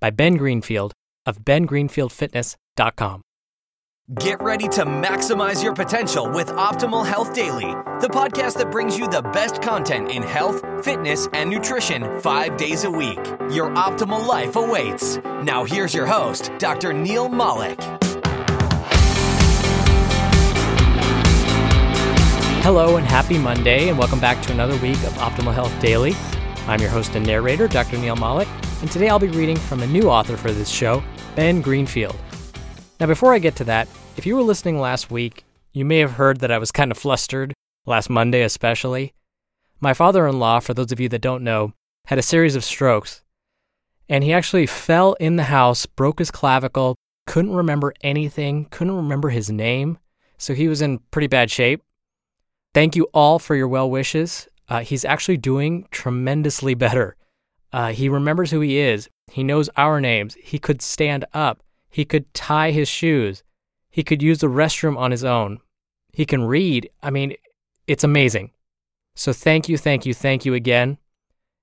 by Ben Greenfield of bengreenfieldfitness.com. Get ready to maximize your potential with Optimal Health Daily, the podcast that brings you the best content in health, fitness, and nutrition five days a week. Your optimal life awaits. Now, here's your host, Dr. Neal Malik. Hello and happy Monday, and welcome back to another week of Optimal Health Daily. I'm your host and narrator, Dr. Neal Malik, and today I'll be reading from a new author for this show, Ben Greenfield. Now, before I get to that, if you were listening last week, you may have heard that I was kind of flustered, last Monday especially. My father in law, for those of you that don't know, had a series of strokes, and he actually fell in the house, broke his clavicle, couldn't remember anything, couldn't remember his name, so he was in pretty bad shape. Thank you all for your well wishes. Uh, he's actually doing tremendously better. Uh, he remembers who he is. He knows our names. He could stand up. He could tie his shoes. He could use the restroom on his own. He can read. I mean, it's amazing. So thank you, thank you, thank you again.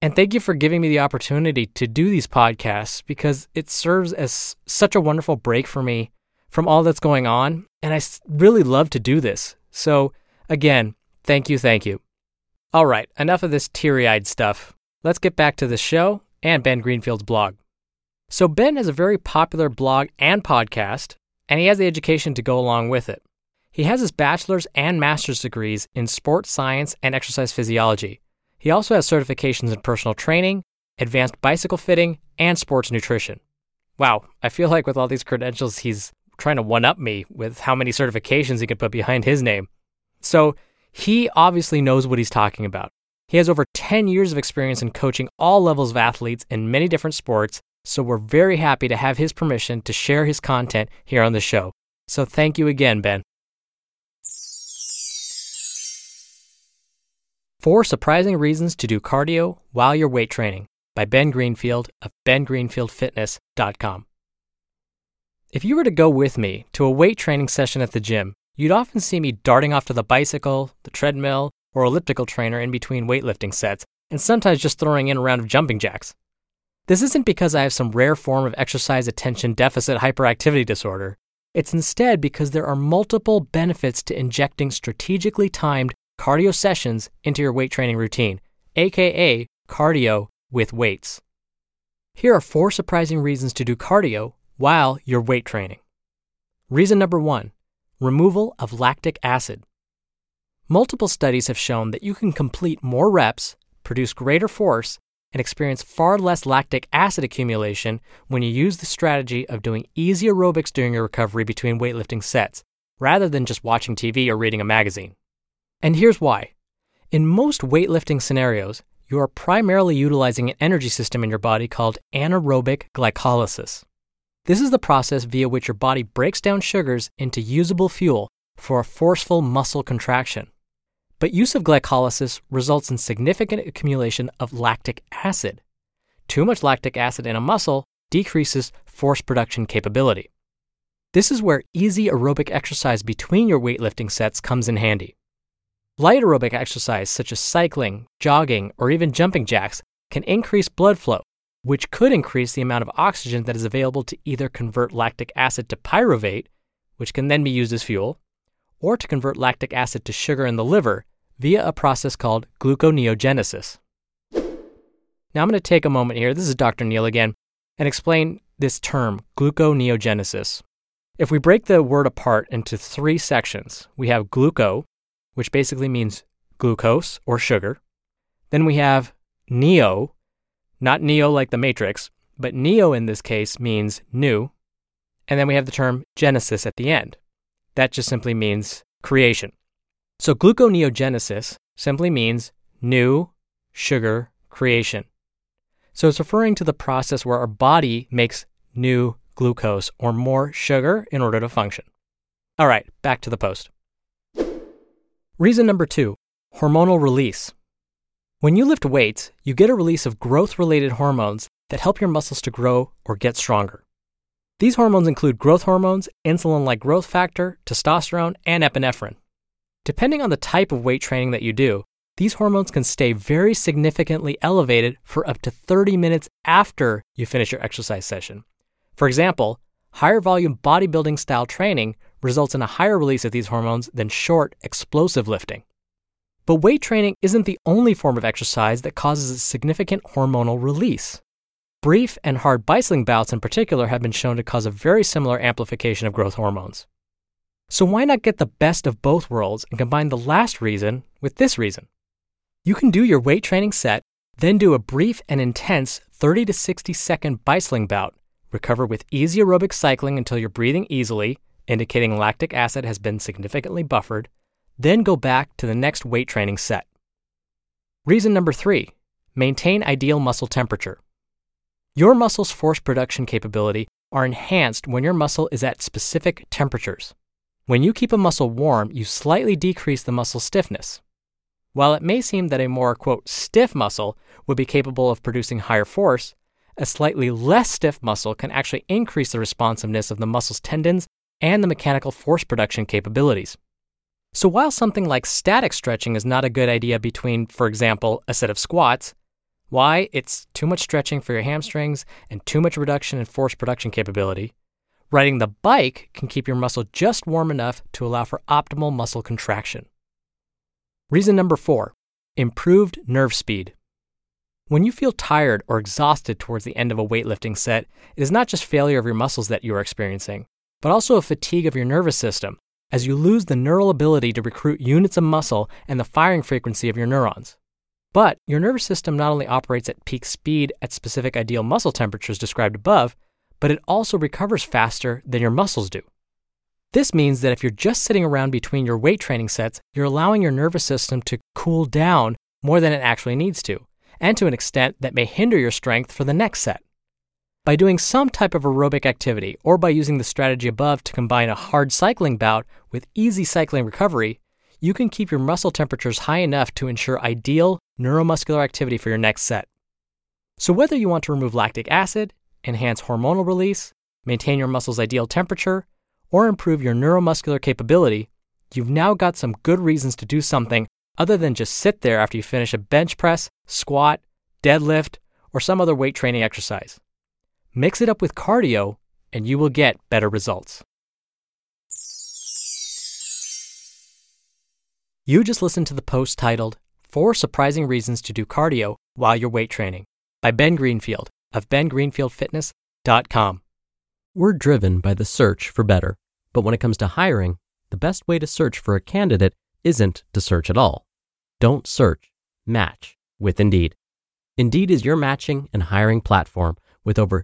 And thank you for giving me the opportunity to do these podcasts because it serves as such a wonderful break for me from all that's going on. And I really love to do this. So, again, Thank you, thank you. All right, enough of this teary eyed stuff. Let's get back to the show and Ben Greenfield's blog. So, Ben has a very popular blog and podcast, and he has the education to go along with it. He has his bachelor's and master's degrees in sports science and exercise physiology. He also has certifications in personal training, advanced bicycle fitting, and sports nutrition. Wow, I feel like with all these credentials, he's trying to one up me with how many certifications he could put behind his name. So, he obviously knows what he's talking about. He has over 10 years of experience in coaching all levels of athletes in many different sports, so we're very happy to have his permission to share his content here on the show. So thank you again, Ben. Four Surprising Reasons to Do Cardio While You're Weight Training by Ben Greenfield of bengreenfieldfitness.com. If you were to go with me to a weight training session at the gym, You'd often see me darting off to the bicycle, the treadmill, or elliptical trainer in between weightlifting sets, and sometimes just throwing in a round of jumping jacks. This isn't because I have some rare form of exercise attention deficit hyperactivity disorder. It's instead because there are multiple benefits to injecting strategically timed cardio sessions into your weight training routine, aka cardio with weights. Here are four surprising reasons to do cardio while you're weight training. Reason number one removal of lactic acid. Multiple studies have shown that you can complete more reps, produce greater force, and experience far less lactic acid accumulation when you use the strategy of doing easy aerobics during your recovery between weightlifting sets, rather than just watching TV or reading a magazine. And here's why. In most weightlifting scenarios, you are primarily utilizing an energy system in your body called anaerobic glycolysis. This is the process via which your body breaks down sugars into usable fuel for a forceful muscle contraction. But use of glycolysis results in significant accumulation of lactic acid. Too much lactic acid in a muscle decreases force production capability. This is where easy aerobic exercise between your weightlifting sets comes in handy. Light aerobic exercise, such as cycling, jogging, or even jumping jacks, can increase blood flow, which could increase the amount of oxygen that is available to either convert lactic acid to pyruvate, which can then be used as fuel, or to convert lactic acid to sugar in the liver via a process called gluconeogenesis. Now I'm going to take a moment here, this is Dr. Neal again, and explain this term, gluconeogenesis. If we break the word apart into three sections, we have gluco, which basically means glucose or sugar. Then we have neo, not neo like the Matrix, but neo in this case means new. And then we have the term genesis at the end. That just simply means creation. So gluconeogenesis simply means new sugar creation. So it's referring to the process where our body makes new glucose or more sugar in order to function. All right, back to the post. Reason number two hormonal release. When you lift weights, you get a release of growth related hormones that help your muscles to grow or get stronger. These hormones include growth hormones, insulin like growth factor, testosterone, and epinephrine. Depending on the type of weight training that you do, these hormones can stay very significantly elevated for up to 30 minutes after you finish your exercise session. For example, higher volume bodybuilding style training results in a higher release of these hormones than short, explosive lifting. But weight training isn't the only form of exercise that causes a significant hormonal release. Brief and hard bicycling bouts in particular have been shown to cause a very similar amplification of growth hormones. So why not get the best of both worlds and combine the last reason with this reason? You can do your weight training set, then do a brief and intense 30 to 60 second bicycling bout, recover with easy aerobic cycling until you're breathing easily, indicating lactic acid has been significantly buffered, then go back to the next weight training set. Reason number three maintain ideal muscle temperature. Your muscle's force production capability are enhanced when your muscle is at specific temperatures. When you keep a muscle warm, you slightly decrease the muscle stiffness. While it may seem that a more, quote, stiff muscle would be capable of producing higher force, a slightly less stiff muscle can actually increase the responsiveness of the muscle's tendons and the mechanical force production capabilities. So while something like static stretching is not a good idea between, for example, a set of squats, why? It's too much stretching for your hamstrings and too much reduction in force production capability. Riding the bike can keep your muscle just warm enough to allow for optimal muscle contraction. Reason number four improved nerve speed. When you feel tired or exhausted towards the end of a weightlifting set, it is not just failure of your muscles that you are experiencing, but also a fatigue of your nervous system as you lose the neural ability to recruit units of muscle and the firing frequency of your neurons. But your nervous system not only operates at peak speed at specific ideal muscle temperatures described above, but it also recovers faster than your muscles do. This means that if you're just sitting around between your weight training sets, you're allowing your nervous system to cool down more than it actually needs to, and to an extent that may hinder your strength for the next set. By doing some type of aerobic activity, or by using the strategy above to combine a hard cycling bout with easy cycling recovery, you can keep your muscle temperatures high enough to ensure ideal neuromuscular activity for your next set. So, whether you want to remove lactic acid, enhance hormonal release, maintain your muscle's ideal temperature, or improve your neuromuscular capability, you've now got some good reasons to do something other than just sit there after you finish a bench press, squat, deadlift, or some other weight training exercise. Mix it up with cardio, and you will get better results. You just listened to the post titled Four Surprising Reasons to Do Cardio While You're Weight Training by Ben Greenfield of bengreenfieldfitness.com. We're driven by the search for better. But when it comes to hiring, the best way to search for a candidate isn't to search at all. Don't search, match with Indeed. Indeed is your matching and hiring platform with over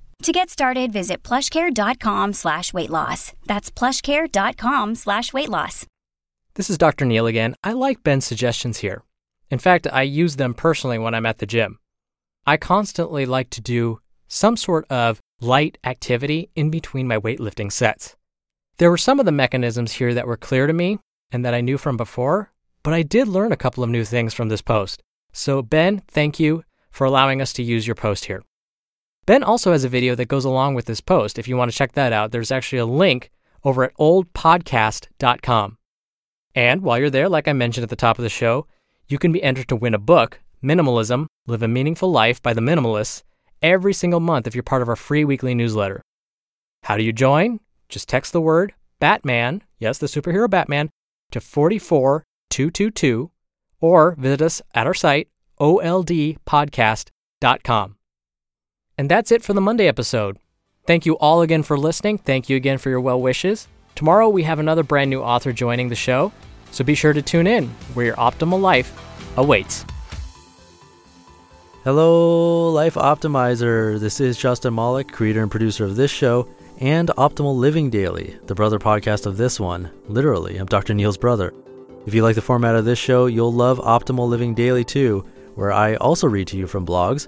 To get started, visit plushcare.com slash weight loss. That's plushcare.com slash weight loss. This is Dr. Neal again. I like Ben's suggestions here. In fact, I use them personally when I'm at the gym. I constantly like to do some sort of light activity in between my weightlifting sets. There were some of the mechanisms here that were clear to me and that I knew from before, but I did learn a couple of new things from this post. So, Ben, thank you for allowing us to use your post here. Ben also has a video that goes along with this post. If you want to check that out, there's actually a link over at ohdpodcast.com. And while you're there, like I mentioned at the top of the show, you can be entered to win a book, Minimalism Live a Meaningful Life by the Minimalists, every single month if you're part of our free weekly newsletter. How do you join? Just text the word Batman, yes, the superhero Batman, to 44222 or visit us at our site, ohdpodcast.com. And that's it for the Monday episode. Thank you all again for listening. Thank you again for your well wishes. Tomorrow we have another brand new author joining the show, so be sure to tune in where your optimal life awaits. Hello, Life Optimizer. This is Justin Malik, creator and producer of this show and Optimal Living Daily, the brother podcast of this one. Literally, I'm Dr. Neal's brother. If you like the format of this show, you'll love Optimal Living Daily too, where I also read to you from blogs,